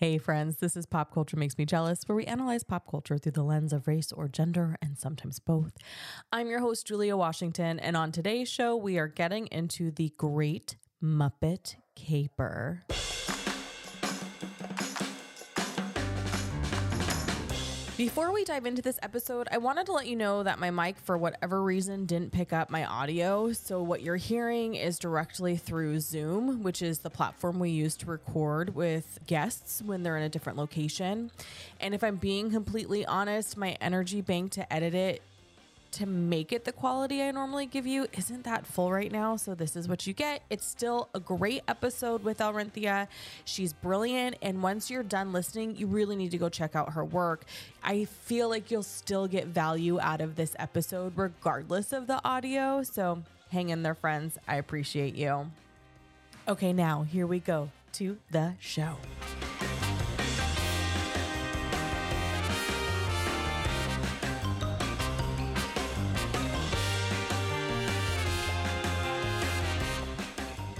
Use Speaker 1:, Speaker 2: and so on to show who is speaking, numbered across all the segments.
Speaker 1: Hey, friends, this is Pop Culture Makes Me Jealous, where we analyze pop culture through the lens of race or gender, and sometimes both. I'm your host, Julia Washington, and on today's show, we are getting into the great Muppet Caper. Before we dive into this episode, I wanted to let you know that my mic, for whatever reason, didn't pick up my audio. So, what you're hearing is directly through Zoom, which is the platform we use to record with guests when they're in a different location. And if I'm being completely honest, my energy bank to edit it to make it the quality I normally give you isn't that full right now. So this is what you get. It's still a great episode with Alrinthea. She's brilliant. And once you're done listening, you really need to go check out her work. I feel like you'll still get value out of this episode regardless of the audio. So hang in there, friends. I appreciate you. Okay, now here we go to the show.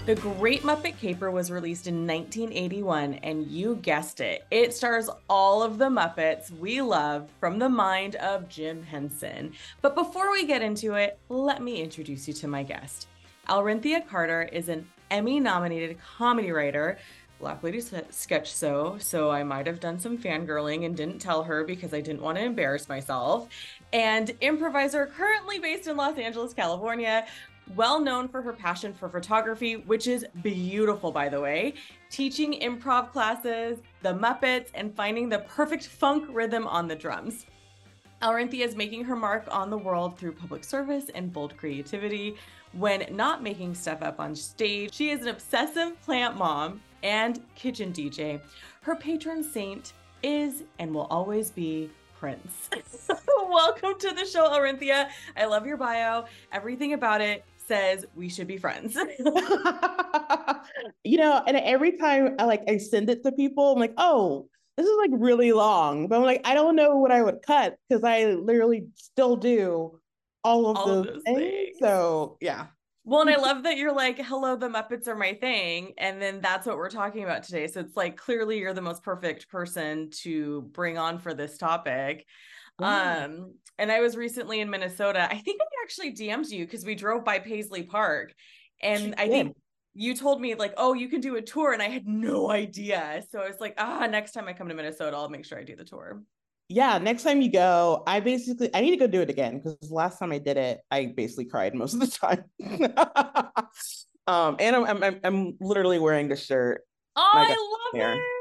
Speaker 1: The Great Muppet Caper was released in 1981, and you guessed it, it stars all of the Muppets we love from the mind of Jim Henson. But before we get into it, let me introduce you to my guest. Alrinthea Carter is an Emmy nominated comedy writer. Black Lady Sketch Show, so I might have done some fangirling and didn't tell her because I didn't want to embarrass myself. And improviser currently based in Los Angeles, California, well known for her passion for photography, which is beautiful, by the way, teaching improv classes, the Muppets, and finding the perfect funk rhythm on the drums. Alrinthea is making her mark on the world through public service and bold creativity. When not making stuff up on stage, she is an obsessive plant mom and kitchen DJ. Her patron saint is and will always be Prince. Welcome to the show, Alrinthea. I love your bio. Everything about it says we should be friends.
Speaker 2: you know, and every time I like I send it to people, I'm like, oh, this is like really long. But I'm like, I don't know what I would cut because I literally still do all of all those, those things. things. So yeah.
Speaker 1: Well, and I love that you're like, hello, the Muppets are my thing. And then that's what we're talking about today. So it's like clearly you're the most perfect person to bring on for this topic. Um, and I was recently in Minnesota. I think I actually DM'd you because we drove by Paisley Park. And I think you told me like, oh, you can do a tour. And I had no idea. So I was like, ah, next time I come to Minnesota, I'll make sure I do the tour.
Speaker 2: Yeah, next time you go, I basically I need to go do it again because last time I did it, I basically cried most of the time. um, and I'm, I'm I'm literally wearing the shirt.
Speaker 1: Oh, I love hair. it.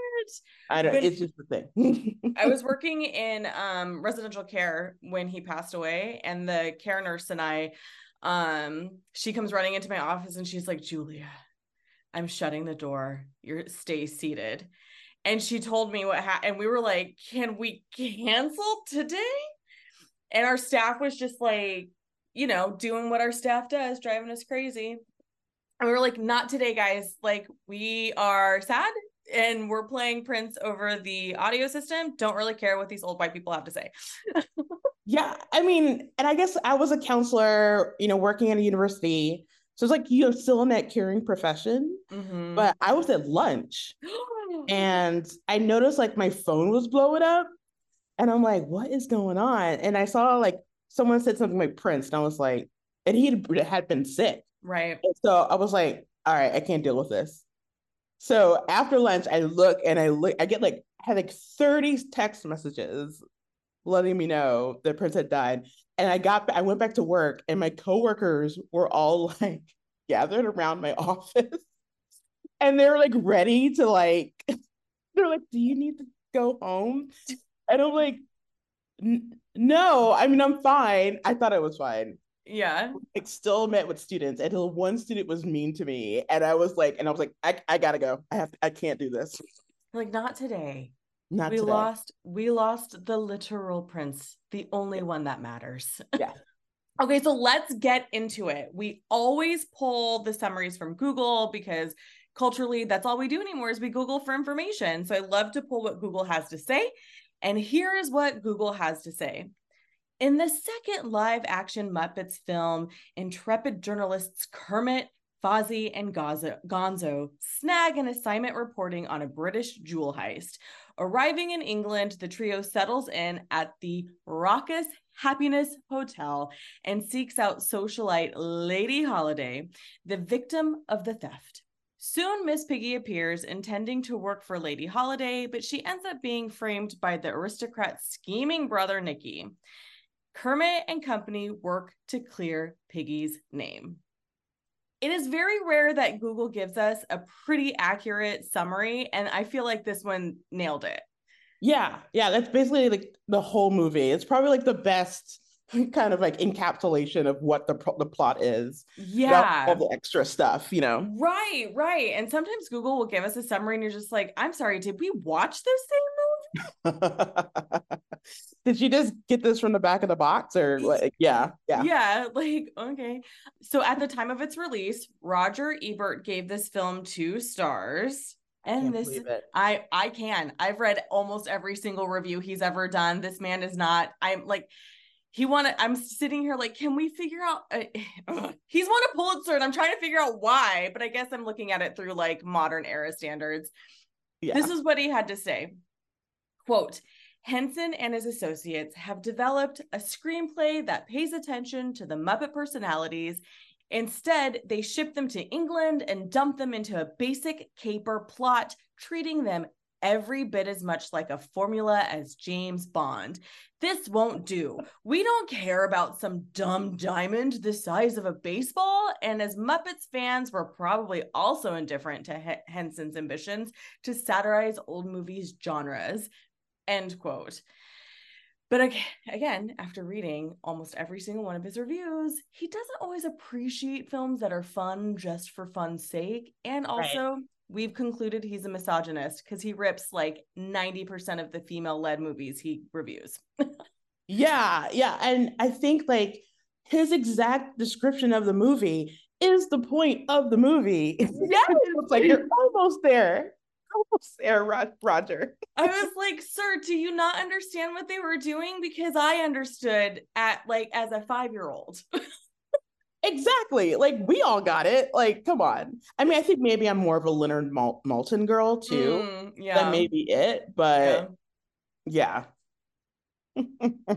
Speaker 2: I don't. it's just the thing.
Speaker 1: I was working in um, residential care when he passed away, and the care nurse and I, um, she comes running into my office and she's like, "Julia, I'm shutting the door. You're stay seated." And she told me what happened, and we were like, "Can we cancel today?" And our staff was just like, you know, doing what our staff does, driving us crazy. And we were like, "Not today, guys. Like, we are sad and we're playing Prince over the audio system. Don't really care what these old white people have to say.
Speaker 2: yeah, I mean, and I guess I was a counselor, you know, working at a university. So it's like you're still in that caring profession, mm-hmm. but I was at lunch and I noticed like my phone was blowing up. And I'm like, what is going on? And I saw like someone said something like Prince, and I was like, and he had been sick.
Speaker 1: Right.
Speaker 2: And so I was like, all right, I can't deal with this. So after lunch, I look and I look, I get like, I had like 30 text messages letting me know that Prince had died. And I got, I went back to work and my coworkers were all like gathered around my office and they were like ready to like, they're like, do you need to go home? And I'm like, no, I mean, I'm fine. I thought I was fine
Speaker 1: yeah.
Speaker 2: Like still met with students until one student was mean to me and i was like and i was like i, I gotta go. I have i can't do this.
Speaker 1: Like not today.
Speaker 2: Not
Speaker 1: we
Speaker 2: today.
Speaker 1: lost we lost the literal prince the only yeah. one that matters.
Speaker 2: Yeah.
Speaker 1: Okay so let's get into it. We always pull the summaries from google because culturally that's all we do anymore is we google for information. So i love to pull what google has to say and here is what google has to say in the second live action Muppets film, intrepid journalists Kermit, Fozzie and Gonzo snag an assignment reporting on a British jewel heist. Arriving in England, the trio settles in at the Raucous Happiness Hotel and seeks out socialite Lady Holiday, the victim of the theft. Soon, Miss Piggy appears, intending to work for Lady Holiday, but she ends up being framed by the aristocrat's scheming brother, Nicky. Kermit and company work to clear Piggy's name. It is very rare that Google gives us a pretty accurate summary, and I feel like this one nailed it.
Speaker 2: Yeah, yeah, that's basically like the whole movie. It's probably like the best kind of like encapsulation of what the the plot is.
Speaker 1: Yeah,
Speaker 2: all the extra stuff, you know.
Speaker 1: Right, right. And sometimes Google will give us a summary, and you're just like, "I'm sorry, did we watch this movie?"
Speaker 2: did you just get this from the back of the box, or like, yeah, yeah,
Speaker 1: yeah? Like, okay. So at the time of its release, Roger Ebert gave this film two stars. And this i i can. I've read almost every single review he's ever done. This man is not i'm like he wanted i'm sitting here like can we figure out uh, he's won a pulitzer and i'm trying to figure out why but i guess i'm looking at it through like modern era standards. Yeah. this is what he had to say quote henson and his associates have developed a screenplay that pays attention to the muppet personalities Instead, they ship them to England and dump them into a basic caper plot, treating them every bit as much like a formula as James Bond. This won't do. We don't care about some dumb diamond the size of a baseball. And as Muppets fans, we're probably also indifferent to H- Henson's ambitions to satirize old movies genres. End quote. But again, after reading almost every single one of his reviews, he doesn't always appreciate films that are fun just for fun's sake. And also, right. we've concluded he's a misogynist because he rips like 90% of the female led movies he reviews.
Speaker 2: yeah, yeah. And I think like his exact description of the movie is the point of the movie. Yeah, it's like you're almost there. Sarah Rod- Roger.
Speaker 1: I was like, sir, do you not understand what they were doing? Because I understood at like as a five year old.
Speaker 2: exactly. Like we all got it. Like, come on. I mean, I think maybe I'm more of a Leonard Mal- Maltin girl too. Mm, yeah. That may be it. But yeah.
Speaker 1: yeah.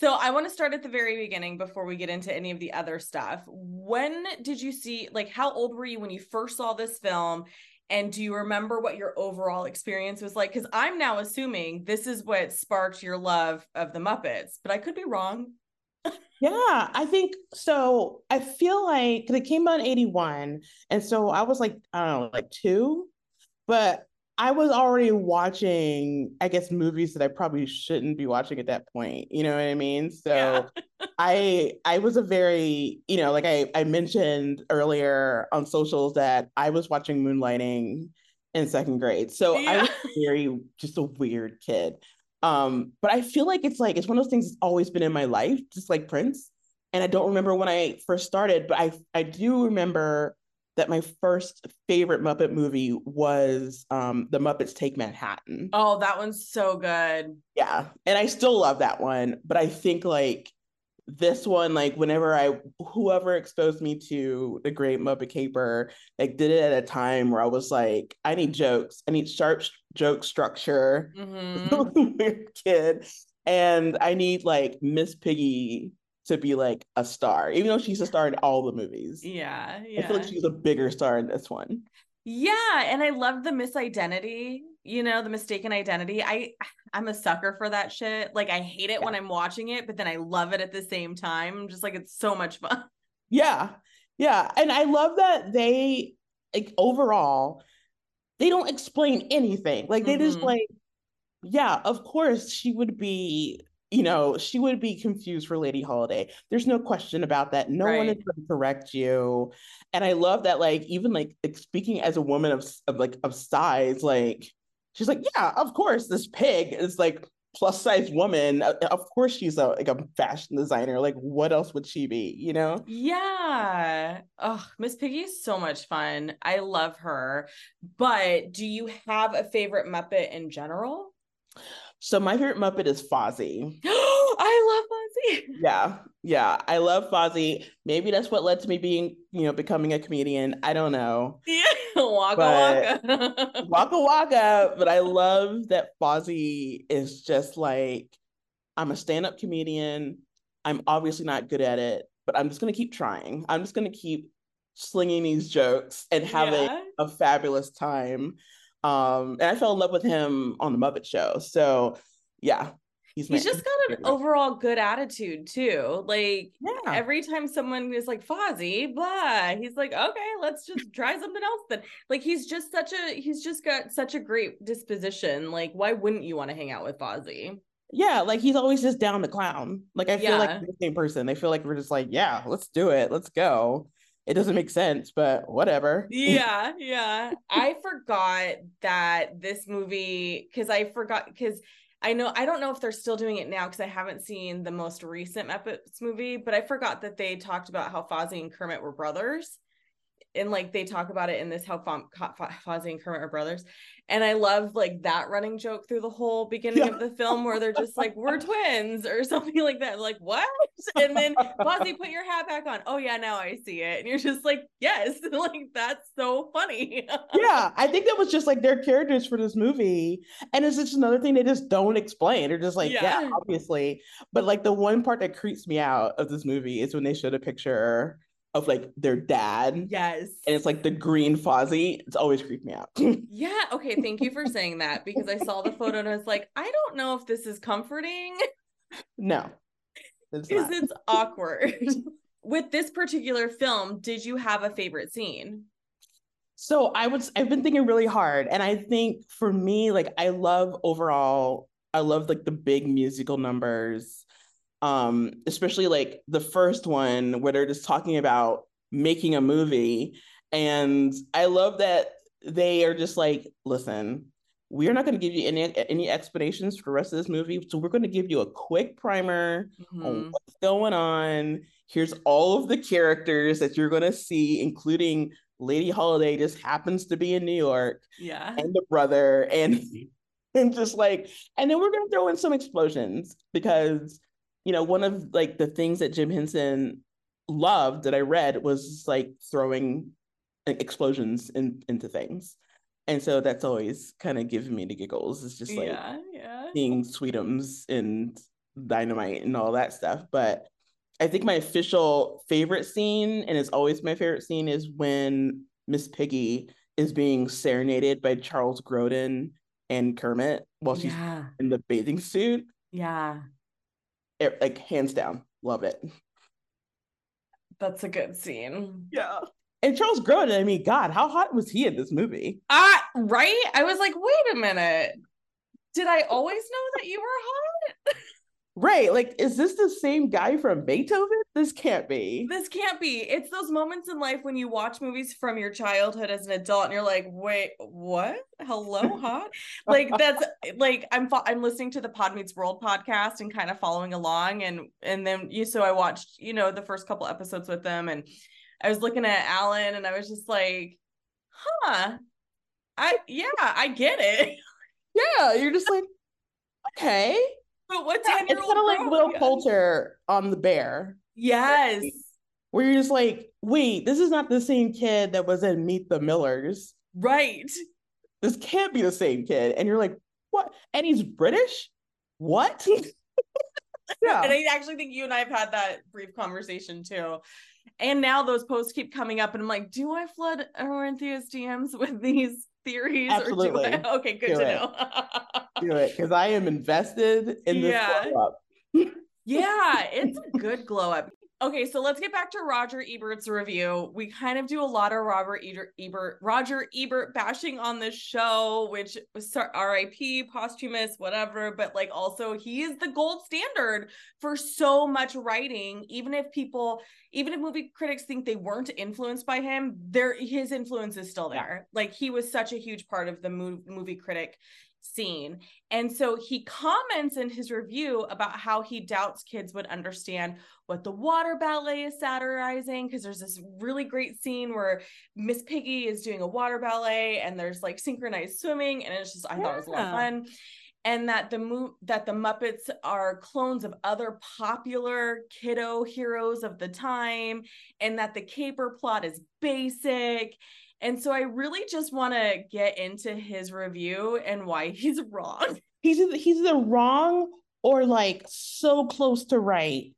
Speaker 1: So I want to start at the very beginning before we get into any of the other stuff. When did you see like how old were you when you first saw this film and do you remember what your overall experience was like? Because I'm now assuming this is what sparked your love of the Muppets, but I could be wrong.
Speaker 2: yeah, I think so. I feel like cause it came out in 81. And so I was like, I don't know, like two. But I was already watching, I guess, movies that I probably shouldn't be watching at that point. You know what I mean? So yeah. I I was a very, you know, like I, I mentioned earlier on socials that I was watching Moonlighting in second grade. So yeah. I was very just a weird kid. Um, but I feel like it's like it's one of those things that's always been in my life, just like Prince. And I don't remember when I first started, but I I do remember that my first favorite Muppet movie was um, The Muppets Take Manhattan.
Speaker 1: Oh, that one's so good.
Speaker 2: Yeah. And I still love that one. But I think like this one, like whenever I, whoever exposed me to The Great Muppet Caper, like did it at a time where I was like, I need jokes. I need sharp joke structure. Mm-hmm. Weird kid. And I need like Miss Piggy to be like a star, even though she's a star in all the movies.
Speaker 1: Yeah, yeah.
Speaker 2: I feel like she's a bigger star in this one.
Speaker 1: Yeah, and I love the misidentity, you know, the mistaken identity. I I'm a sucker for that shit. Like I hate it yeah. when I'm watching it, but then I love it at the same time. I'm just like it's so much fun.
Speaker 2: Yeah. Yeah, and I love that they like overall they don't explain anything. Like they mm-hmm. just like yeah, of course she would be you know, she would be confused for Lady Holiday. There's no question about that. No right. one is going to correct you. And I love that, like, even like speaking as a woman of, of like of size, like she's like, yeah, of course, this pig is like plus size woman. Uh, uh, of course, she's a like a fashion designer. Like, what else would she be? You know?
Speaker 1: Yeah. Oh, Miss Piggy is so much fun. I love her. But do you have a favorite Muppet in general?
Speaker 2: So my favorite Muppet is Fozzie.
Speaker 1: I love Fozzie.
Speaker 2: Yeah, yeah. I love Fozzie. Maybe that's what led to me being, you know, becoming a comedian. I don't know.
Speaker 1: Yeah, waka waka.
Speaker 2: waka waka. But I love that Fozzie is just like, I'm a stand-up comedian. I'm obviously not good at it, but I'm just gonna keep trying. I'm just gonna keep slinging these jokes and having yeah. a fabulous time. Um, and I fell in love with him on the Muppet Show. So yeah,
Speaker 1: he's, he's just got an overall good attitude too. Like yeah. every time someone is like Fozzie, blah, he's like, okay, let's just try something else. Then, like, he's just such a he's just got such a great disposition. Like, why wouldn't you want to hang out with Fozzie?
Speaker 2: Yeah, like he's always just down the clown. Like I feel yeah. like the same person. They feel like we're just like, yeah, let's do it, let's go it doesn't make sense, but whatever.
Speaker 1: yeah, yeah. I forgot that this movie because I forgot because I know I don't know if they're still doing it now because I haven't seen the most recent Muppets movie, but I forgot that they talked about how Fozzie and Kermit were brothers and like they talk about it in this how Fozzie and Kermit are brothers, and I love like that running joke through the whole beginning yeah. of the film where they're just like we're twins or something like that. Like what? And then Fozzie, put your hat back on. Oh yeah, now I see it, and you're just like yes, like that's so funny.
Speaker 2: yeah, I think that was just like their characters for this movie, and it's just another thing they just don't explain. They're just like yeah, yeah obviously, but like the one part that creeps me out of this movie is when they showed a picture of like their dad.
Speaker 1: Yes.
Speaker 2: And it's like the green Fozzie. It's always creeped me out.
Speaker 1: yeah. Okay. Thank you for saying that because I saw the photo and I was like, I don't know if this is comforting.
Speaker 2: No.
Speaker 1: It's Because it's awkward. With this particular film, did you have a favorite scene?
Speaker 2: So I was I've been thinking really hard. And I think for me, like I love overall, I love like the big musical numbers um especially like the first one where they're just talking about making a movie. And i love that they are just like listen we're not going to give you any any explanations for the rest of this movie. So we're going to give you a quick primer mm-hmm. on what's going on. Here's all of the characters that you're going to see including lady holiday just happens to be in new york
Speaker 1: yeah.
Speaker 2: and the brother and and just like and then we're going to throw in some explosions because you know, one of like the things that Jim Henson loved that I read was like throwing explosions in, into things. And so that's always kind of giving me the giggles. It's just like
Speaker 1: yeah, yeah.
Speaker 2: seeing Sweetums and dynamite and all that stuff. But I think my official favorite scene, and it's always my favorite scene, is when Miss Piggy is being serenaded by Charles Grodin and Kermit while she's yeah. in the bathing suit.
Speaker 1: Yeah
Speaker 2: it, like hands down, love it.
Speaker 1: That's a good scene.
Speaker 2: Yeah. And Charles Grodin, I mean, God, how hot was he in this movie?
Speaker 1: Uh, right? I was like, wait a minute. Did I always know that you were hot?
Speaker 2: Right. Like, is this the same guy from Beethoven? This can't be.
Speaker 1: This can't be. It's those moments in life when you watch movies from your childhood as an adult and you're like, wait, what? Hello, hot? like that's like I'm I'm listening to the Pod Meets World podcast and kind of following along. And and then you so I watched, you know, the first couple episodes with them and I was looking at Alan and I was just like, huh. I yeah, I get it.
Speaker 2: Yeah, you're just like, okay
Speaker 1: but what 10
Speaker 2: It's kind of like Will Poulter on The Bear.
Speaker 1: Yes.
Speaker 2: Where you're just like, wait, this is not the same kid that was in Meet the Millers.
Speaker 1: Right.
Speaker 2: This can't be the same kid. And you're like, what? And he's British? What?
Speaker 1: yeah. And I actually think you and I have had that brief conversation too. And now those posts keep coming up, and I'm like, do I flood Alrinthea's DMs with these theories?
Speaker 2: Absolutely.
Speaker 1: Or do I... Okay, good do to
Speaker 2: it.
Speaker 1: know.
Speaker 2: do it because I am invested in this yeah. glow up.
Speaker 1: yeah, it's a good glow up. Okay, so let's get back to Roger Ebert's review. We kind of do a lot of Robert Ebert, Roger Ebert bashing on this show, which was RIP, posthumous, whatever. But like, also, he is the gold standard for so much writing. Even if people, even if movie critics think they weren't influenced by him, there his influence is still there. Like, he was such a huge part of the movie critic scene. And so he comments in his review about how he doubts kids would understand what the water ballet is satirizing because there's this really great scene where Miss Piggy is doing a water ballet and there's like synchronized swimming and it's just I yeah. thought it was a lot of fun. and that the mo- that the Muppets are clones of other popular kiddo heroes of the time, and that the caper plot is basic. And so I really just want to get into his review and why he's wrong.
Speaker 2: He's either, he's either wrong or like so close to right,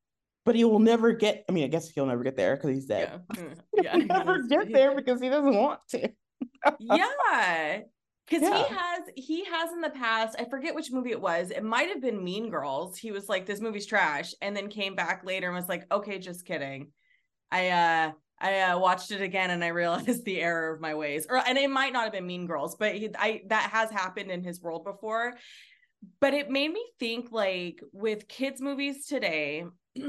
Speaker 2: but he will never get. I mean, I guess he'll never get there because he's dead.
Speaker 1: Yeah, Mm,
Speaker 2: He'll never get there because he doesn't want to.
Speaker 1: yeah because
Speaker 2: Yeah.
Speaker 1: he has he has in the past i forget which movie it was it might have been mean girls he was like this movie's trash and then came back later and was like okay just kidding i uh i uh, watched it again and i realized the error of my ways or and it might not have been mean girls but he, i that has happened in his world before but it made me think like with kids movies today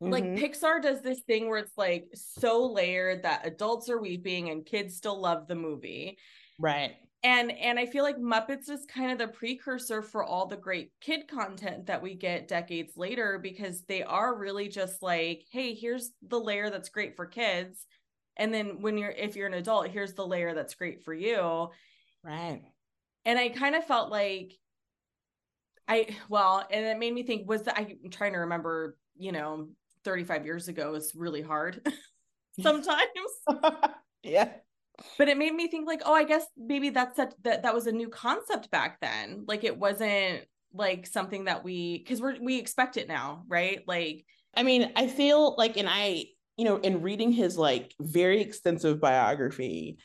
Speaker 1: like
Speaker 2: Mhm.
Speaker 1: Pixar does this thing where it's like so layered that adults are weeping and kids still love the movie.
Speaker 2: right.
Speaker 1: And and I feel like Muppets is kind of the precursor for all the great kid content that we get decades later because they are really just like, hey, here's the layer that's great for kids. And then when you're if you're an adult, here's the layer that's great for you.
Speaker 2: Right.
Speaker 1: And I kind of felt like I well, and it made me think was that I'm trying to remember, you know, 35 years ago is really hard sometimes.
Speaker 2: yeah.
Speaker 1: But it made me think like oh i guess maybe that's such that that was a new concept back then. Like it wasn't like something that we because we're we expect it now right? Like
Speaker 2: I mean, I feel like, and I, you know, in reading his like very extensive biography,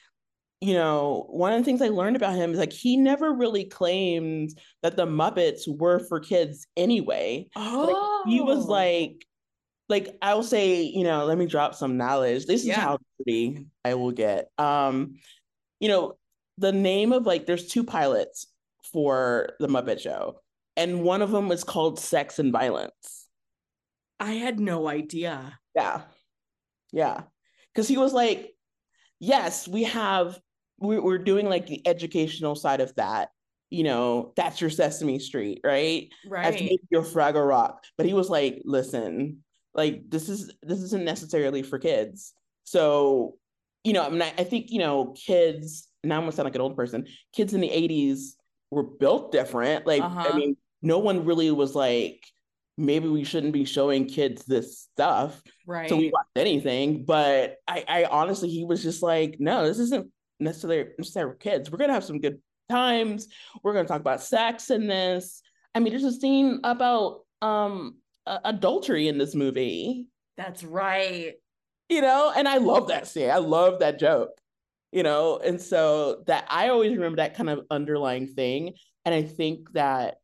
Speaker 2: you know, one of the things I learned about him is like he never really claimed that the Muppets were for kids anyway.
Speaker 1: oh
Speaker 2: He was oh. like, like I will say, you know, let me drop some knowledge. This is how dirty I will get. Um, you know, the name of like there's two pilots for the Muppet Show, and one of them is called Sex and Violence.
Speaker 1: i had no idea
Speaker 2: Yeah. Yeah. Because he was like, yes, we have, we, we're doing like the educational side of that. You know, that's your Sesame Street, right?
Speaker 1: Right
Speaker 2: maybe your Fraggle Rock. But he was like, listen, like this is this isn't necessarily for kids. So, you know, I mean, I, I think, you know, kids, now I'm gonna sound like an old person, kids in the 80s were built different. Like,
Speaker 1: Uh-huh.
Speaker 2: I mean, no one really was like, maybe we shouldn't be showing kids this stuff
Speaker 1: right
Speaker 2: so we watched anything. But I, I honestly, he was just like, no, this isn't necessarily necessary for kids. We're gonna have some good times. We're gonna talk about sex in this. I mean, there's a scene about um uh, adultery in this movie,
Speaker 1: that's right
Speaker 2: you know, and I love that scene. I love that joke, you know, and so that I always remember that kind of underlying thing. And I think that,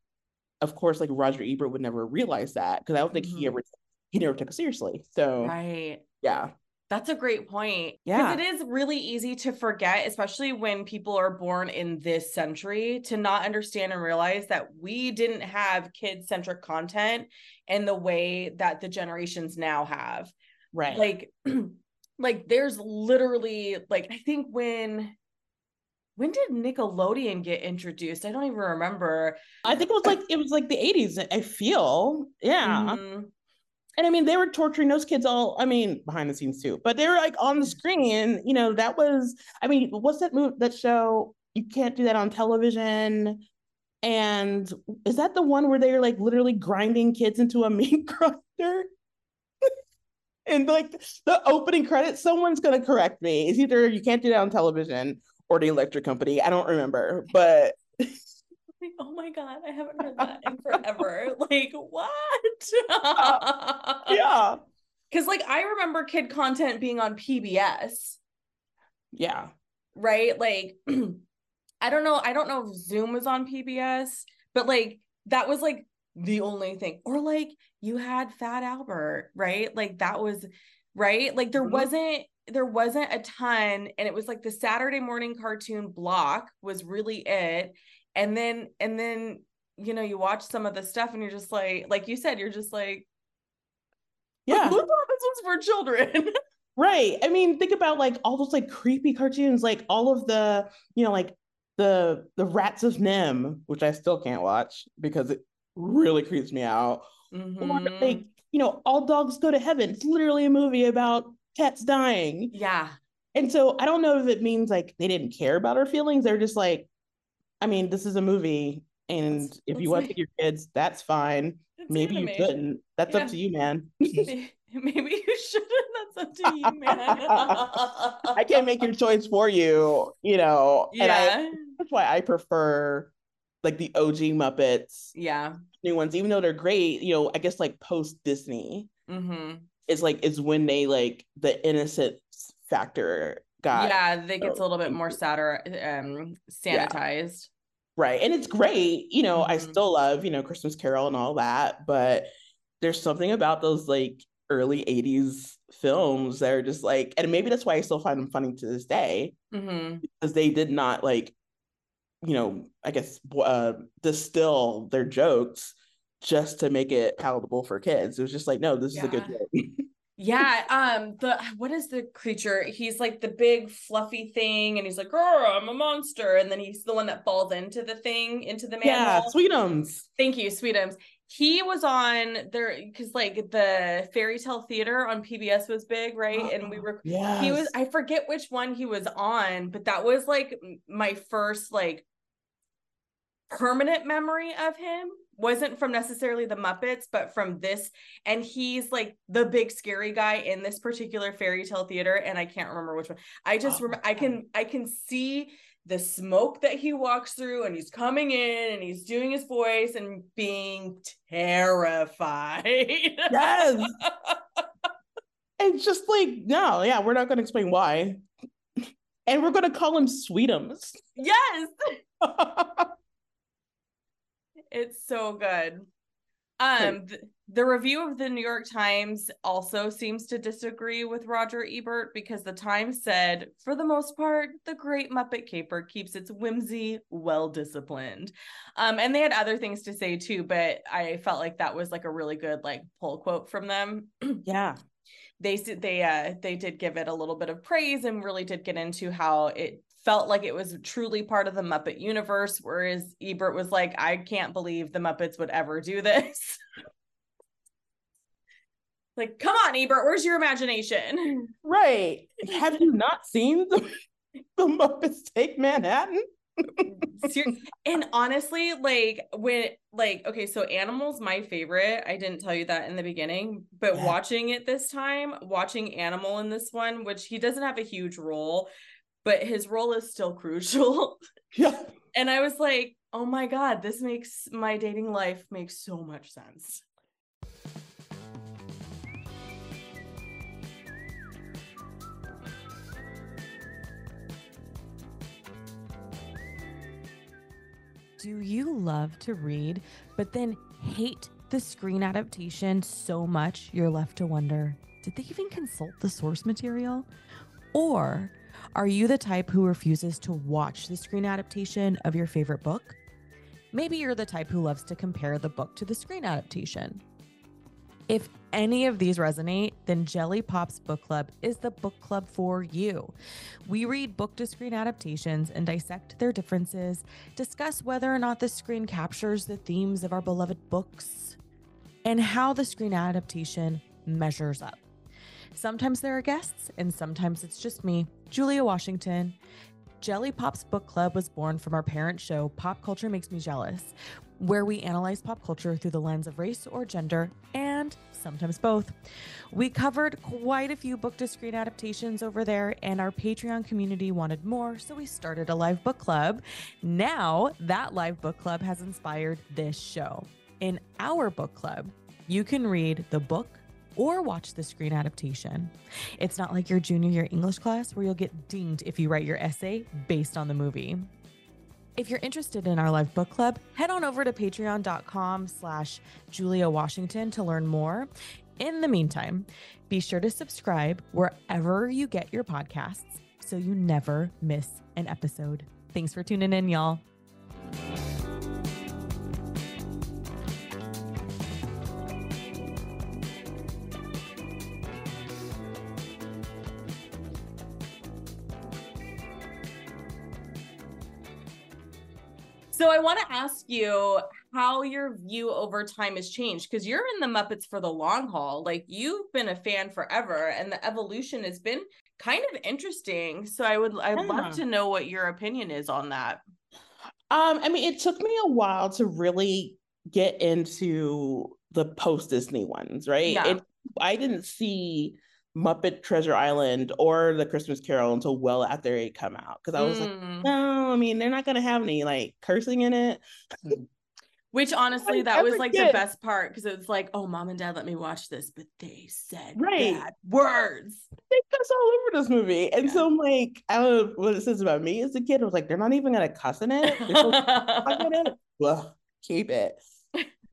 Speaker 2: of course, like Roger Ebert would never realize that because I don't think he
Speaker 1: Mhm.
Speaker 2: ever he never took it seriously. So
Speaker 1: right
Speaker 2: yeah,
Speaker 1: That's a great point.
Speaker 2: Yeah.
Speaker 1: Because it is really easy to forget, especially when people are born in this century, to not understand and realize that we didn't have kid centric content in the way that the generations now have.
Speaker 2: right.
Speaker 1: Like, like there's literally like I think when when did Nickelodeon get introduced? I don't even remember.
Speaker 2: I think it was like it was like the 80s, I feel. Yeah.
Speaker 1: Mhm.
Speaker 2: And I mean, they were torturing those kids all, I mean, behind the scenes too, but they were like on the mm-hmm. screen, you know, that was, I mean, what's that move, that show? You can't do that on television. And is that the one where they were like literally grinding kids into a meat grinder? and like the opening credits, someone's going to correct me. It's either you can't do that on television or the electric company. I don't remember, but
Speaker 1: Oh my god, I haven't heard that in forever. like what?
Speaker 2: yeah.
Speaker 1: Because like I remember kid content being on PBS,
Speaker 2: Yeah.
Speaker 1: right? Like I don't know, I don't know if Zoom was on PBS, but like that was like the only thing. Or like you had Fat Albert, right? Like that was right? Like there
Speaker 2: Mhm.
Speaker 1: wasn't there wasn't a ton and it was like the Saturday morning cartoon block was really it. And then and then you know, you watch some of the stuff and you're just like like you said, you're just like
Speaker 2: Yeah.
Speaker 1: who thought this was for children?
Speaker 2: Right. I mean, think about like all those like creepy cartoons, like all of the, you know, like the the Rats of NIMH, which I still can't watch because it really creeps me out. Or
Speaker 1: Mhm.
Speaker 2: like, you know, All Dogs Go to Heaven. It's literally a movie about cats dying.
Speaker 1: yeah.
Speaker 2: And so I don't know if it means like they didn't care about our feelings. They're just like, I mean, this is a movie And that's, if you want to your kids, that's fine. Maybe you shouldn't. That's yeah. up to you, man.
Speaker 1: Maybe you shouldn't. That's up to you, man.
Speaker 2: I can't make your choice for you, you know. Yeah. And I, that's why I prefer like the OG Muppets.
Speaker 1: Yeah.
Speaker 2: New ones, even though they're great, you know, I guess like post Disney. Mm-hmm. It's like it's when they like the innocent factor got
Speaker 1: yeah, they gets a little bit more sadder um sanitized. Yeah.
Speaker 2: Right. And it's great. You know, mm-hmm. I still love, you know, Christmas Carol and all that, but there's something about those like early 80s films that are just like and maybe that's why I still find them funny to this day. Mm-hmm. Because they did not like you know, I guess uh, distill their jokes just to make it palatable for kids. It was just like, no, this yeah. is a good joke.
Speaker 1: yeah. Um, the what is the creature? He's like the big fluffy thing, and he's like, "Oh, I'm a monster," and then he's the one that falls into the thing, into the manhole. Yeah,
Speaker 2: Sweetums.
Speaker 1: Thank you, Sweetums. He was on there because like the fairy tale theater on PBS was big, right? and we were yes. he was I forget which one he was on, but that was like my first like permanent memory of him wasn't from necessarily the Muppets, but from this. And he's like the big scary guy in this particular fairy tale theater. And I can't remember which one. I just oh, remember I can I can see the smoke that he walks through and he's coming in and he's doing his voice and being terrified.
Speaker 2: Yes. and just like, no, yeah, we're not gonna explain why. And we're gonna call him Sweetums.
Speaker 1: Yes. It's so good. Um, th- the review of the New York Times also seems to disagree with Roger Ebert because the Times said, for the most part, the Great Muppet Caper keeps its whimsy well disciplined. Um, and they had other things to say too, but I felt like that was like a really good like pull quote from them.
Speaker 2: yeah
Speaker 1: they they uh they did give it a little bit of praise and really did get into how it felt like it was truly part of the Muppet universe, whereas Ebert was like, I can't believe the Muppets would ever do this. like, come on, Ebert, where's your imagination?
Speaker 2: Right. Have you not seen the, the Muppets Take Manhattan?
Speaker 1: and honestly, like when like okay, so animals my favorite. I didn't tell you that in the beginning, but yeah. watching it this time, watching Animal in this one, which he doesn't have a huge role, but his role is still crucial.
Speaker 2: Yeah.
Speaker 1: and I was like, oh my God, this makes my dating life make so much sense. Do you love to read, but then hate the screen adaptation so much you're left to wonder did they even consult the source material? Or are you the type who refuses to watch the screen adaptation of your favorite book? Maybe you're the type who loves to compare the book to the screen adaptation. If any of these resonate, then Jelly Pops Book Club is the book club for you. We read book to screen adaptations and dissect their differences, discuss whether or not the screen captures the themes of our beloved books, and how the screen adaptation measures up. Sometimes there are guests, and sometimes it's just me, Julia Washington. Jelly Pop's Book Club was born from our parent show, Pop Culture Makes Me Jealous, where we analyze pop culture through the lens of race or gender, and sometimes both. We covered quite a few book to screen adaptations over there, and our Patreon community wanted more, so we started a live book club. Now, that live book club has inspired this show. In our book club, you can read the book, or watch the screen adaptation. It's not like your junior year English class where you'll get dinged if you write your essay based on the movie. If you're interested in our live book club, head on over to patreon.com slash Julia Washington to learn more. In the meantime, be sure to subscribe wherever you get your podcasts so you never miss an episode. Thanks for tuning in, y'all. So I want to ask you how your view over time has changed because you're in the Muppets for the long haul. Like you've been a fan forever, and the evolution has been kind of interesting. So I would I'd yeah. love to know what your opinion is on that.
Speaker 2: Um, I mean, it took me a while to really get into the post Disney ones, right?
Speaker 1: Yeah.
Speaker 2: It, I didn't see Muppet Treasure Island or The Christmas Carol until well after it come out because I was like,
Speaker 1: Mm.
Speaker 2: no, I mean, they're not gonna have any like cursing in it.
Speaker 1: Which honestly, that was like the best part because it was like, oh, mom and dad let me watch this, but they said
Speaker 2: Right.
Speaker 1: bad words.
Speaker 2: They cuss all over this movie, and
Speaker 1: Yeah.
Speaker 2: so I'm like, I don't know what it says about me as a kid. I was like, they're not even gonna cuss in it. They're supposed to cuss in it? Well, keep it.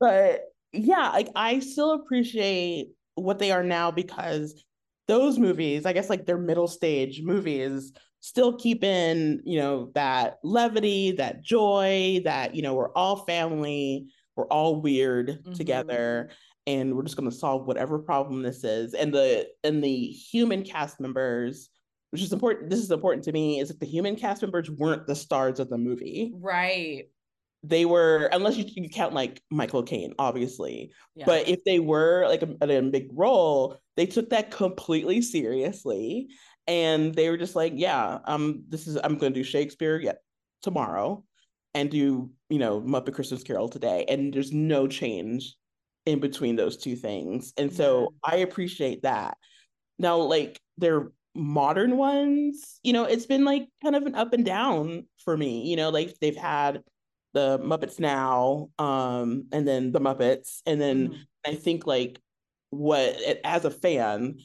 Speaker 2: But yeah, like I still appreciate what they are now because those movies, I guess like their middle stage movies, still keep in, you know, that levity, that joy, that, you know, we're all family, we're all weird
Speaker 1: Mhm.
Speaker 2: together, and we're just gonna solve whatever problem this is. And the and the human cast members, which is important, this is important to me, is that the human cast members weren't the stars of the movie
Speaker 1: right.
Speaker 2: They were unless you, you count like Michael Caine, obviously.
Speaker 1: Yeah.
Speaker 2: But if they were like a, a big role, they took that completely seriously, and they were just like, "Yeah, um, this is I'm going to do Shakespeare yet tomorrow, and do you know Muppet Christmas Carol today," and there's no change in between those two things, and so I appreciate that. Now, like their modern ones, you know, it's been like kind of an up and down for me. You know, like they've had the Muppets Now, um, and then the Muppets, and then
Speaker 1: Mhm.
Speaker 2: I think like what as a fan,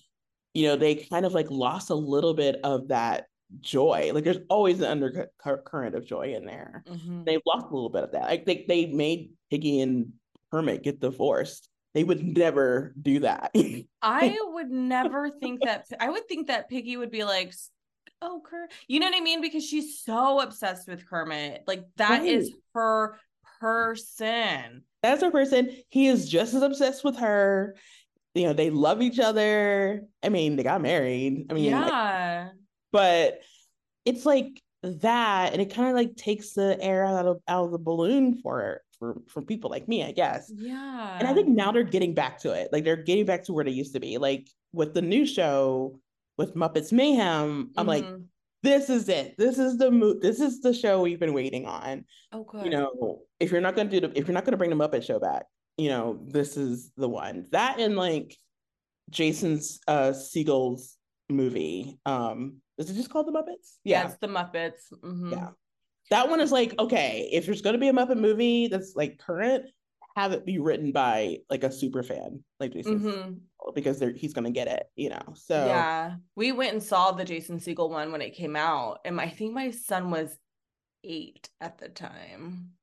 Speaker 2: you know, they kind of like lost a little bit of that joy. Like there's always an undercurrent of joy in there.
Speaker 1: Mhm.
Speaker 2: They've lost a little bit of that. Like they they made Piggy and Kermit get divorced. They would never do that.
Speaker 1: I would never think that I would think that Piggy would be like, oh, Kermit. You know what I mean? Because she's so obsessed with Kermit. Like that is
Speaker 2: Right.
Speaker 1: her person.
Speaker 2: That's her person. He is just as obsessed with her. You know, they love each other. I mean, they got married. I mean, like,
Speaker 1: yeah.
Speaker 2: but it's like that, and it kind of like takes the air out of out of the balloon for for for people like me, I guess.
Speaker 1: yeah.
Speaker 2: And I think now they're getting back to it. Like they're getting back to where they used to be. Like with the new show with Muppets Mayhem, I'm like,
Speaker 1: Mhm.
Speaker 2: this is it. This is the mo- This is the show we've been waiting on.
Speaker 1: oh, good.
Speaker 2: You know, if you're not to do the, if you're not to bring the Muppet Show back, you know, this is the one. That and like Jason's uh Segel's movie. Um, is it just called The Muppets?
Speaker 1: yeah, it's the Muppets. Mm-hmm.
Speaker 2: Yeah. That one is like, okay, if there's gonna be a Muppet movie that's like current, have it be written by like a super fan, like Jason,
Speaker 1: Mhm.
Speaker 2: Segel, because they're he's gonna get it, you know. So
Speaker 1: Yeah. We went and saw the Jason Segel one when it came out. And I think my son was eight at the time.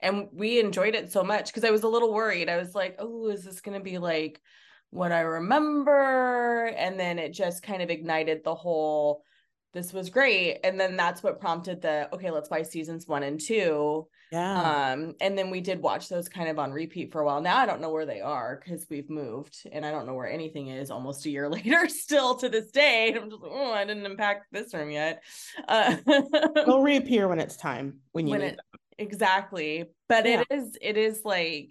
Speaker 1: And we enjoyed it so much because I was a little worried. I was like, oh, is this going to be like what I remember? And then it just kind of ignited the whole, this was great. And then that's what prompted the, okay, let's buy seasons one and two.
Speaker 2: Yeah.
Speaker 1: Um, and then we did watch those kind of on repeat for a while. Now I don't know where they are because we've moved and I don't know where anything is almost a year later still to this day. I'm just like, oh, I didn't unpack this room yet. Uh,
Speaker 2: They'll reappear when it's time when you
Speaker 1: when
Speaker 2: need
Speaker 1: it exactly. But
Speaker 2: Yeah.
Speaker 1: it is it is like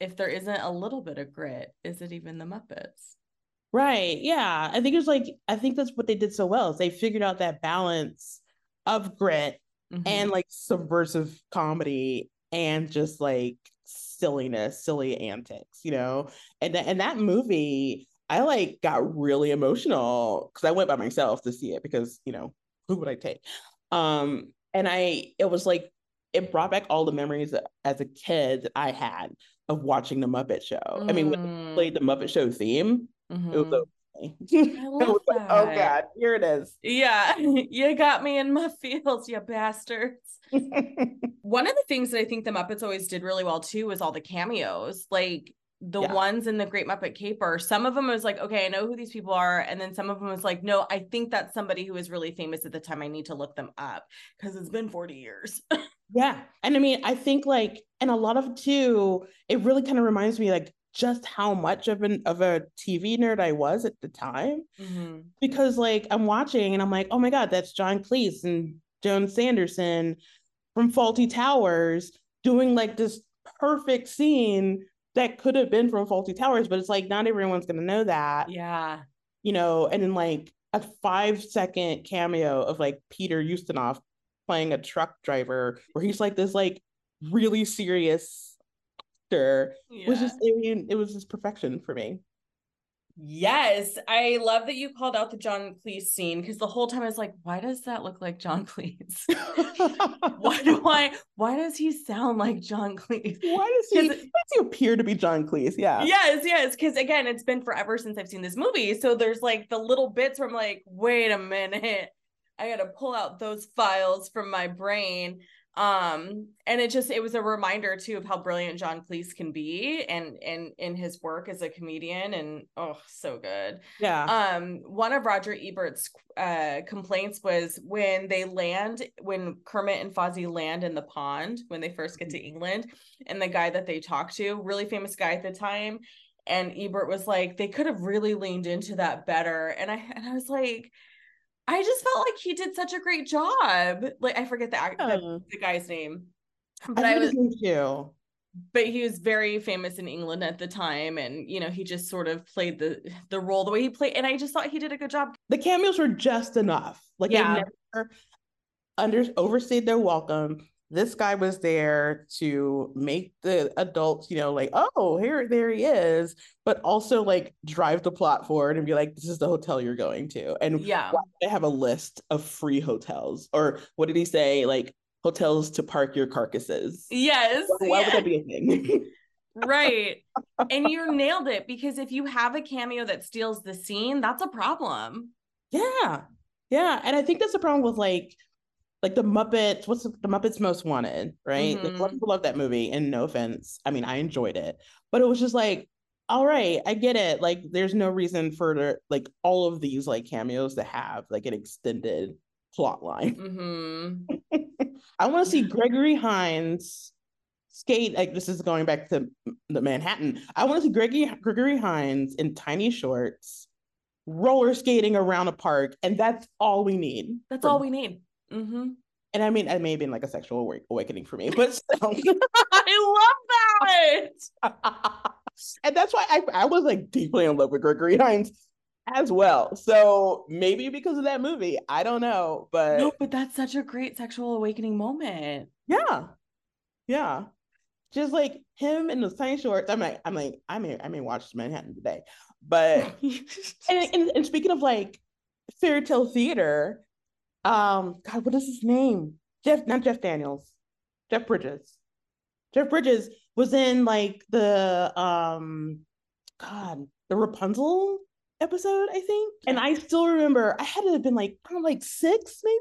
Speaker 1: if there isn't a little bit of grit, is it even the Muppets?
Speaker 2: Right. Yeah. I think it's like I think that's what they did so well is they figured out that balance of grit
Speaker 1: Mhm.
Speaker 2: and like subversive comedy and just like silliness, silly antics, you know. And th- and that movie, I like got really emotional because I went by myself to see it because you know who would I take? Um, and I it was like it brought back all the memories as a kid that I had of watching the Muppet Show. I mean, when they
Speaker 1: Mm,
Speaker 2: played the Muppet Show theme, it was
Speaker 1: mhm.
Speaker 2: I
Speaker 1: love
Speaker 2: was like, oh god, here it is.
Speaker 1: Yeah, you got me in my fields, you bastards. One of the things that I think the Muppets always did really well too was all the cameos. Like the
Speaker 2: Yeah.
Speaker 1: ones in the Great Muppet Caper, some of them was like, okay, I know who these people are. And then some of them was like, no, I think that's somebody who was really famous at the time. I need to look them up because it's been 40 years.
Speaker 2: Yeah. And I mean, I think like, and a lot of too, it really kind of reminds me like just how much of an of a TV nerd I was at the time.
Speaker 1: Mhm.
Speaker 2: Because like I'm watching and I'm like, oh my God, that's John Cleese and Joan Sanderson from Fawlty Towers doing like this perfect scene that could have been from Fawlty Towers, but it's like not everyone's gonna know that.
Speaker 1: Yeah.
Speaker 2: you know, and then like a five second cameo of like Peter Ustinov playing a truck driver where he's like this like really serious actor
Speaker 1: Yeah.
Speaker 2: was just I mean, it was just perfection for me.
Speaker 1: Yes, I love that you called out the John Cleese scene because the whole time I was like, why does that look like John Cleese? why do I why does he sound like John Cleese?
Speaker 2: Why does he, why does he appear to be John Cleese? Yeah.
Speaker 1: Yes, yes, because again, it's been forever since I've seen this movie. So there's like the little bits where I'm like, wait a minute, I gotta pull out those files from my brain. Um, and it just it was a reminder too of how brilliant John Cleese can be and and in his work as a comedian, and oh, so good.
Speaker 2: Yeah.
Speaker 1: um one of roger ebert's uh complaints was when they land when kermit and fozzie land in the pond when they first get to england and the guy that they talk to really famous guy at the time and ebert was like they could have really leaned into that better and i and i was like i just felt like he did such a great job like i forget the act the, the guy's name but i
Speaker 2: think
Speaker 1: was
Speaker 2: too.
Speaker 1: but he was very famous in England at the time and you know he just sort of played the the role the way he played and I just thought he did a good job.
Speaker 2: The cameos were just enough. Like
Speaker 1: Yeah.
Speaker 2: they never under overstayed their welcome. This guy was there to make the adults, you know, like, oh, here, there he is, but also like drive the plot forward and be like, this is the hotel you're going to. And
Speaker 1: Yeah.
Speaker 2: they have a list of free hotels? Or what did he say? Like hotels to park your carcasses.
Speaker 1: Yes.
Speaker 2: Why
Speaker 1: yeah,
Speaker 2: would that be a thing?
Speaker 1: right. And you nailed it because if you have a cameo that steals the scene, that's a problem.
Speaker 2: Yeah. Yeah. And I think that's the problem with like like the Muppets, what's the, the Muppets Most Wanted, right? Like a lot of
Speaker 1: Mhm.
Speaker 2: people love that movie, and no offense. I mean, I enjoyed it, but it was just like, all right, I get it. Like, there's no reason for like all of these like cameos to have like an extended plot line.
Speaker 1: hmm
Speaker 2: I want to see Gregory Hines skate. Like this is going back to the Manhattan. I want to see Gregory Gregory Hines in tiny shorts, roller skating around a park, and that's all we need.
Speaker 1: That's all we need. Hmm
Speaker 2: And I mean, it may have been like a sexual awakening for me, but still.
Speaker 1: I love that.
Speaker 2: and that's why I, I was like deeply in love with Gregory Hines as well. So maybe because of that movie, I don't know, but
Speaker 1: no, but that's such a great sexual awakening moment.
Speaker 2: yeah, yeah, just like him in the tiny shorts. I'm like, I'm like, I may, I may watch Manhattan today, but and, and, and speaking of like fairy tale theater, um, God, what is his name? Jeff, not Jeff Daniels, Jeff Bridges. Jeff Bridges was in like the um, God, the Rapunzel episode, I think. And I still remember I had to have been like, don't like six maybe.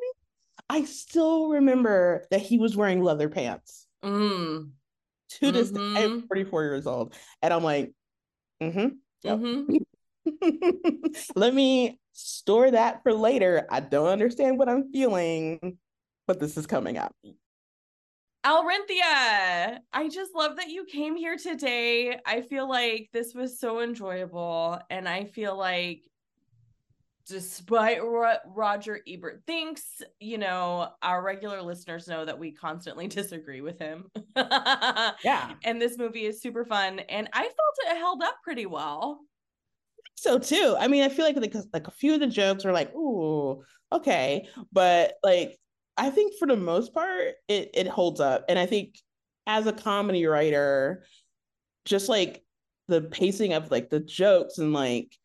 Speaker 2: I still remember that he was wearing leather pants.
Speaker 1: mm.
Speaker 2: To this day, I'm
Speaker 1: Mhm.
Speaker 2: 44 years old, and I'm like, mm-hmm. Yep.
Speaker 1: hmm
Speaker 2: Let me store that for later. I don't understand what I'm feeling, but this is coming up.
Speaker 1: Alrinthea, I just love that you came here today. I feel like this was so enjoyable, and I feel like despite what Roger Ebert thinks, you know, our regular listeners know that we constantly disagree with him.
Speaker 2: Yeah.
Speaker 1: And this movie is super fun, and I felt it held up pretty well.
Speaker 2: So too. I mean, I feel like like, like a few of the jokes are like, ooh, okay. But like I think for the most part, it it holds up. And I think as a comedy writer, just like the pacing of like the jokes and like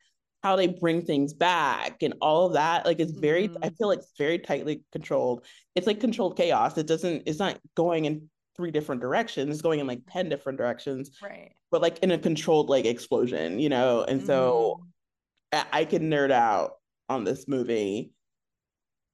Speaker 2: how they bring things back and all of that, like it's very I
Speaker 1: Mhm.
Speaker 2: feel like it's very tightly controlled. It's like controlled chaos. It doesn't, it's not going in three different directions, it's going in like 10 different directions,
Speaker 1: Right.
Speaker 2: But like in a controlled like explosion, you know? And so
Speaker 1: Mhm.
Speaker 2: I, I could nerd out on this movie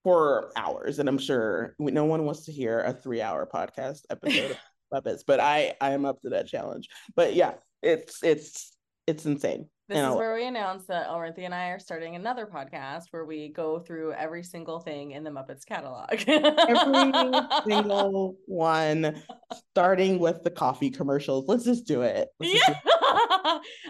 Speaker 2: for hours, and I'm sure we- no one wants to hear a three hour podcast episode of Muppets, but I I am up to that challenge. But yeah, it's it's it's insane.
Speaker 1: This
Speaker 2: And
Speaker 1: is
Speaker 2: I'll-
Speaker 1: where we announce that Alrinthea and I are starting another podcast where we go through every single thing in the Muppets catalog.
Speaker 2: every single one, starting with the coffee commercials. Let's just do it. Let's
Speaker 1: yeah.
Speaker 2: do-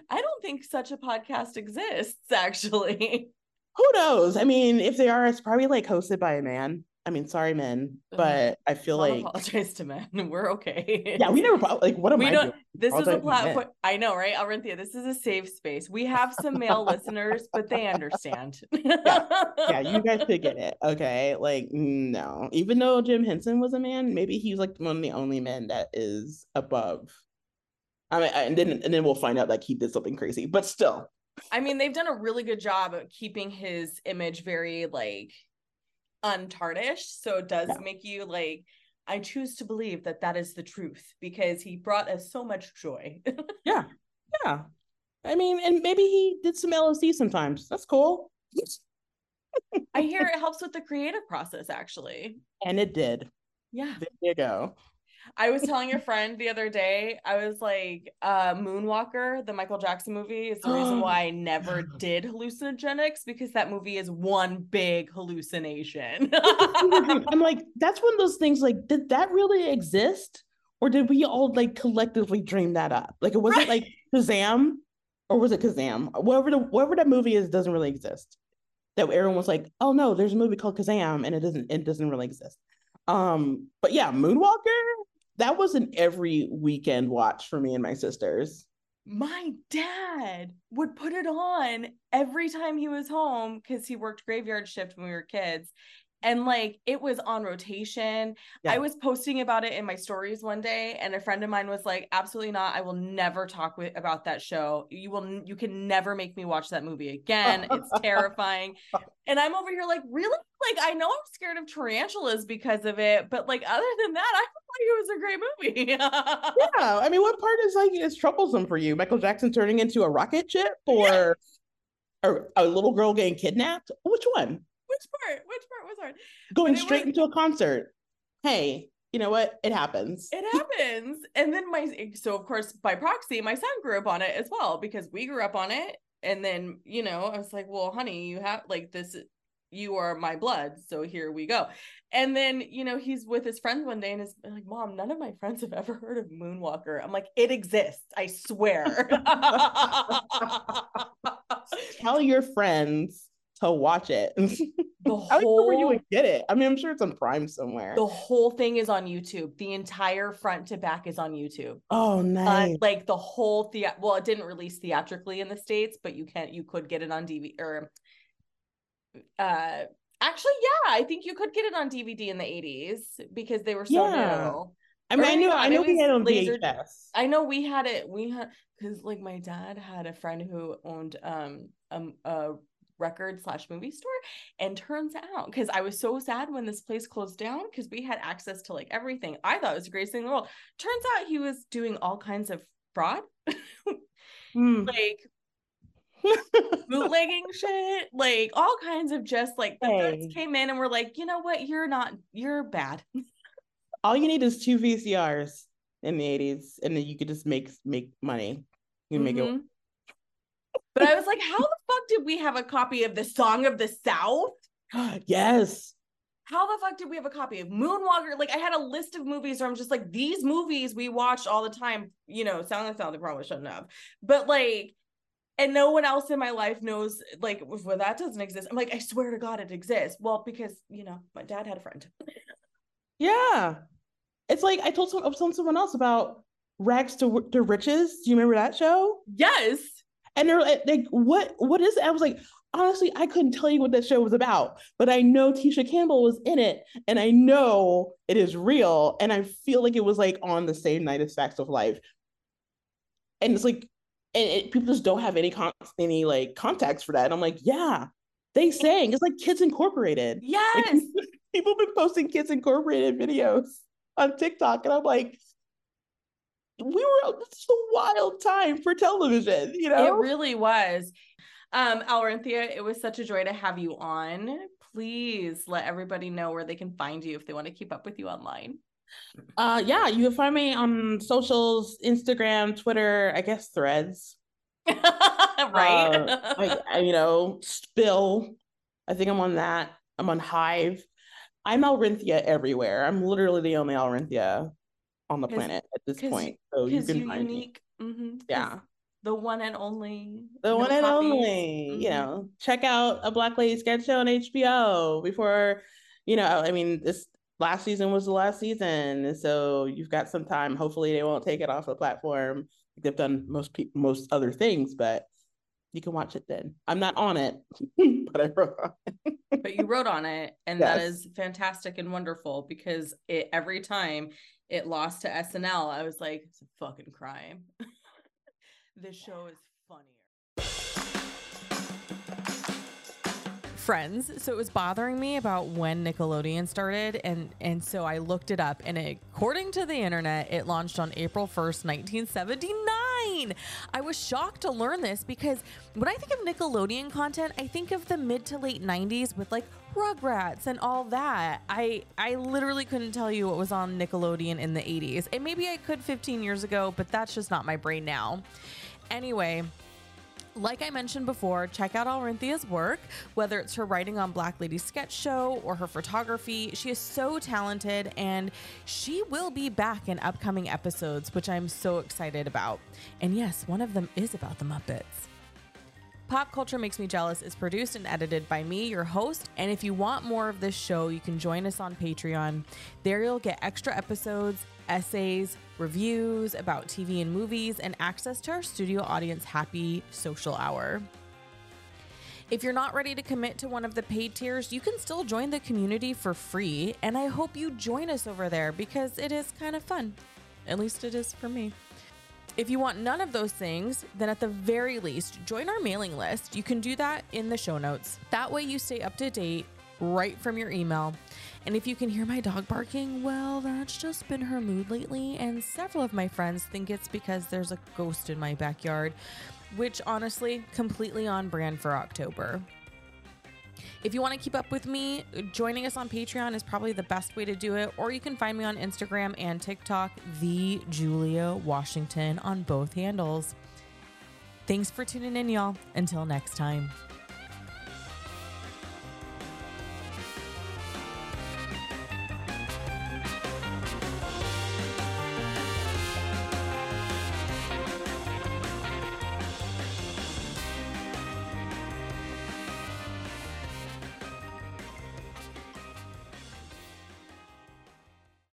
Speaker 1: I don't think such a podcast exists, actually.
Speaker 2: Who knows? I mean, if they are, it's probably like hosted by a man. I mean, sorry, men, but I feel
Speaker 1: Don't
Speaker 2: like
Speaker 1: apologize to men. We're okay.
Speaker 2: yeah, we never like what am
Speaker 1: we
Speaker 2: I
Speaker 1: don't.
Speaker 2: doing?
Speaker 1: This is a
Speaker 2: Apologize to men.
Speaker 1: platform. I know, right, Alrinthea? This is a safe space. We have some male listeners, but they understand.
Speaker 2: Yeah, you guys could get it. Okay. Like, no. Even though Jim Henson was a man, maybe he was like one of the only men that is above. I mean, and then and then we'll find out like he did something crazy, but still.
Speaker 1: I mean, they've done a really good job of keeping his image very like untarnished. So it does
Speaker 2: Yeah.
Speaker 1: make you like, I choose to believe that that is the truth because he brought us so much joy.
Speaker 2: Yeah. Yeah. I mean, and maybe he did some LSD sometimes. That's cool.
Speaker 1: I hear it helps with the creative process, actually.
Speaker 2: And it did.
Speaker 1: Yeah.
Speaker 2: There you go.
Speaker 1: I was telling a friend the other day, I was like, uh, Moonwalker, the Michael Jackson movie, is the reason why I never did hallucinogenics because that movie is one big hallucination.
Speaker 2: I'm like, that's one of those things. Like, did that really exist, or did we all like collectively dream that up? Like, it wasn't
Speaker 1: Right.
Speaker 2: like Kazam, or was it Kazam? Whatever the whatever that movie is, doesn't really exist. That everyone was like, oh no, there's a movie called Kazam, and it doesn't it doesn't really exist. Um, but yeah, Moonwalker, that was an every weekend watch for me and my sisters.
Speaker 1: My dad would put it on every time he was home because he worked graveyard shift when we were kids. And like it was on rotation.
Speaker 2: Yeah.
Speaker 1: I was posting about it in my stories one day, and a friend of mine was like, "Absolutely not! I will never talk with, about that show. You will, you can never make me watch that movie again. It's terrifying." And I'm over here like, really? Like I know I'm scared of tarantulas because of it, but like other than that, I feel like it was a great movie.
Speaker 2: Yeah, I mean, what part is like is troublesome for you? Michael Jackson turning into a rocket ship, or or a little girl getting kidnapped? Which one?
Speaker 1: Which part? Which part was hard?
Speaker 2: Going straight
Speaker 1: was-
Speaker 2: into a concert. Hey, you know what? It happens.
Speaker 1: It happens. and then my so of course by proxy, my son grew up on it as well because we grew up on it. And then, you know, I was like, well, honey, you have like this, you are my blood. So here we go. And then, you know, he's with his friends one day and is like, Mom, none of my friends have ever heard of Moonwalker. I'm like, it exists, I swear.
Speaker 2: Tell your friends to watch it.
Speaker 1: the
Speaker 2: I don't know where you would get it. I mean, I'm sure it's on Prime somewhere.
Speaker 1: the whole thing is on YouTube. The entire front to back is on YouTube.
Speaker 2: Oh,
Speaker 1: uh,
Speaker 2: nice.
Speaker 1: like the whole the well it didn't release theatrically in the states but you can't. you could get it on dvd or uh actually yeah i think you could get it on dvd in the 80s because they were so
Speaker 2: Yeah.
Speaker 1: new
Speaker 2: I mean, I
Speaker 1: early
Speaker 2: knew I know we had it on
Speaker 1: laser-
Speaker 2: VHS.
Speaker 1: i know we had it we had because like my dad had a friend who owned um um a record slash movie store and turns out because i was so sad when this place closed down because we had access to like everything i thought it was the greatest thing in the world turns out he was doing all kinds of fraud
Speaker 2: Hmm.
Speaker 1: like bootlegging shit, like all kinds of just like the
Speaker 2: Hey.
Speaker 1: came in and were like, you know what, you're not, you're bad.
Speaker 2: All you need is two VCRs in the 80s, and then you could just make make money. You make
Speaker 1: Mhm. But I was like, how the fuck did we have a copy of the Song of the South?
Speaker 2: yes.
Speaker 1: How the fuck did we have a copy of Moonwalker? Like, I had a list of movies where I'm just like, these movies we watched all the time. You know, Sound of the South, I probably shouldn't have. But like, and no one else in my life knows, like, well, that doesn't exist. I'm like, I swear to God, it exists. Well, because, you know, my dad had a friend.
Speaker 2: Yeah. It's like I told some I telling someone else about Rags to, to Riches. Do you remember that show?
Speaker 1: Yes.
Speaker 2: And they're like, like, what what is it? I was like, honestly, I couldn't tell you what that show was about, but I know Tisha Campbell was in it, and I know it is real, and I feel like it was like on the same night as Facts of Life. And it's like, and it, people just don't have any con- any like context for that. And I'm like, yeah, they sang. It's like Kids Incorporated. Like,
Speaker 1: Yes.
Speaker 2: people have been posting Kids Incorporated videos on TikTok, and I'm like, we were this is a wild time for television, you know?
Speaker 1: It really was. Um, Alrinthea, it was such a joy to have you on. Please let everybody know where they can find you if they want to keep up with you online.
Speaker 2: Uh, yeah, you can find me on socials, Instagram, Twitter, I guess Threads.
Speaker 1: right?
Speaker 2: Uh, like you know, Spill. I think I'm on that. I'm on Hive. I'm Alrinthea everywhere. I'm literally the only Alrinthea on the planet at this point. So you can
Speaker 1: you
Speaker 2: find me.
Speaker 1: unique. Mhm, 'cause
Speaker 2: Yeah.
Speaker 1: The one and only.
Speaker 2: The
Speaker 1: no
Speaker 2: one and
Speaker 1: copies.
Speaker 2: only. You
Speaker 1: Mhm.
Speaker 2: know, check out a Black Lady sketch show on HBO before you know, I mean, this last season was the last season, so you've got some time. Hopefully, they won't take it off the platform. They've done most pe- most other things, but you can watch it then. I'm not on it, but I wrote on
Speaker 1: it. but you wrote on it, and yes. that is fantastic and wonderful because it every time it lost to SNL, I was like, it's a fucking crime. this show is funnier. friends so it was bothering me about when nickelodeon started and and so i looked it up and according to the internet it launched on april 1st 1979 i was shocked to learn this because when i think of nickelodeon content i think of the mid to late 90s with like rugrats and all that i i literally couldn't tell you what was on nickelodeon in the 80s and maybe i could 15 years ago but that's just not my brain now anyway like I mentioned before, check out Alrinthea's work, whether it's her writing on Black Lady Sketch Show or her photography. She is so talented and she will be back in upcoming episodes, which I'm so excited about. And yes, one of them is about the Muppets. Pop Culture Makes Me Jealous is produced and edited by me, your host. And if you want more of this show, you can join us on Patreon. There you'll get extra episodes, essays, reviews about TV and movies, and access to our studio audience happy social hour. If you're not ready to commit to one of the paid tiers, you can still join the community for free. And I hope you join us over there because it is kind of fun. At least it is for me. If you want none of those things, then at the very least, join our mailing list. You can do that in the show notes. That way, you stay up to date right from your email. And if you can hear my dog barking, well, that's just been her mood lately. And several of my friends think it's because there's a ghost in my backyard, which honestly, completely on brand for October. If you want to keep up with me, joining us on Patreon is probably the best way to do it, or you can find me on Instagram and TikTok, the Julia Washington on both handles. Thanks for tuning in, y'all. Until next time.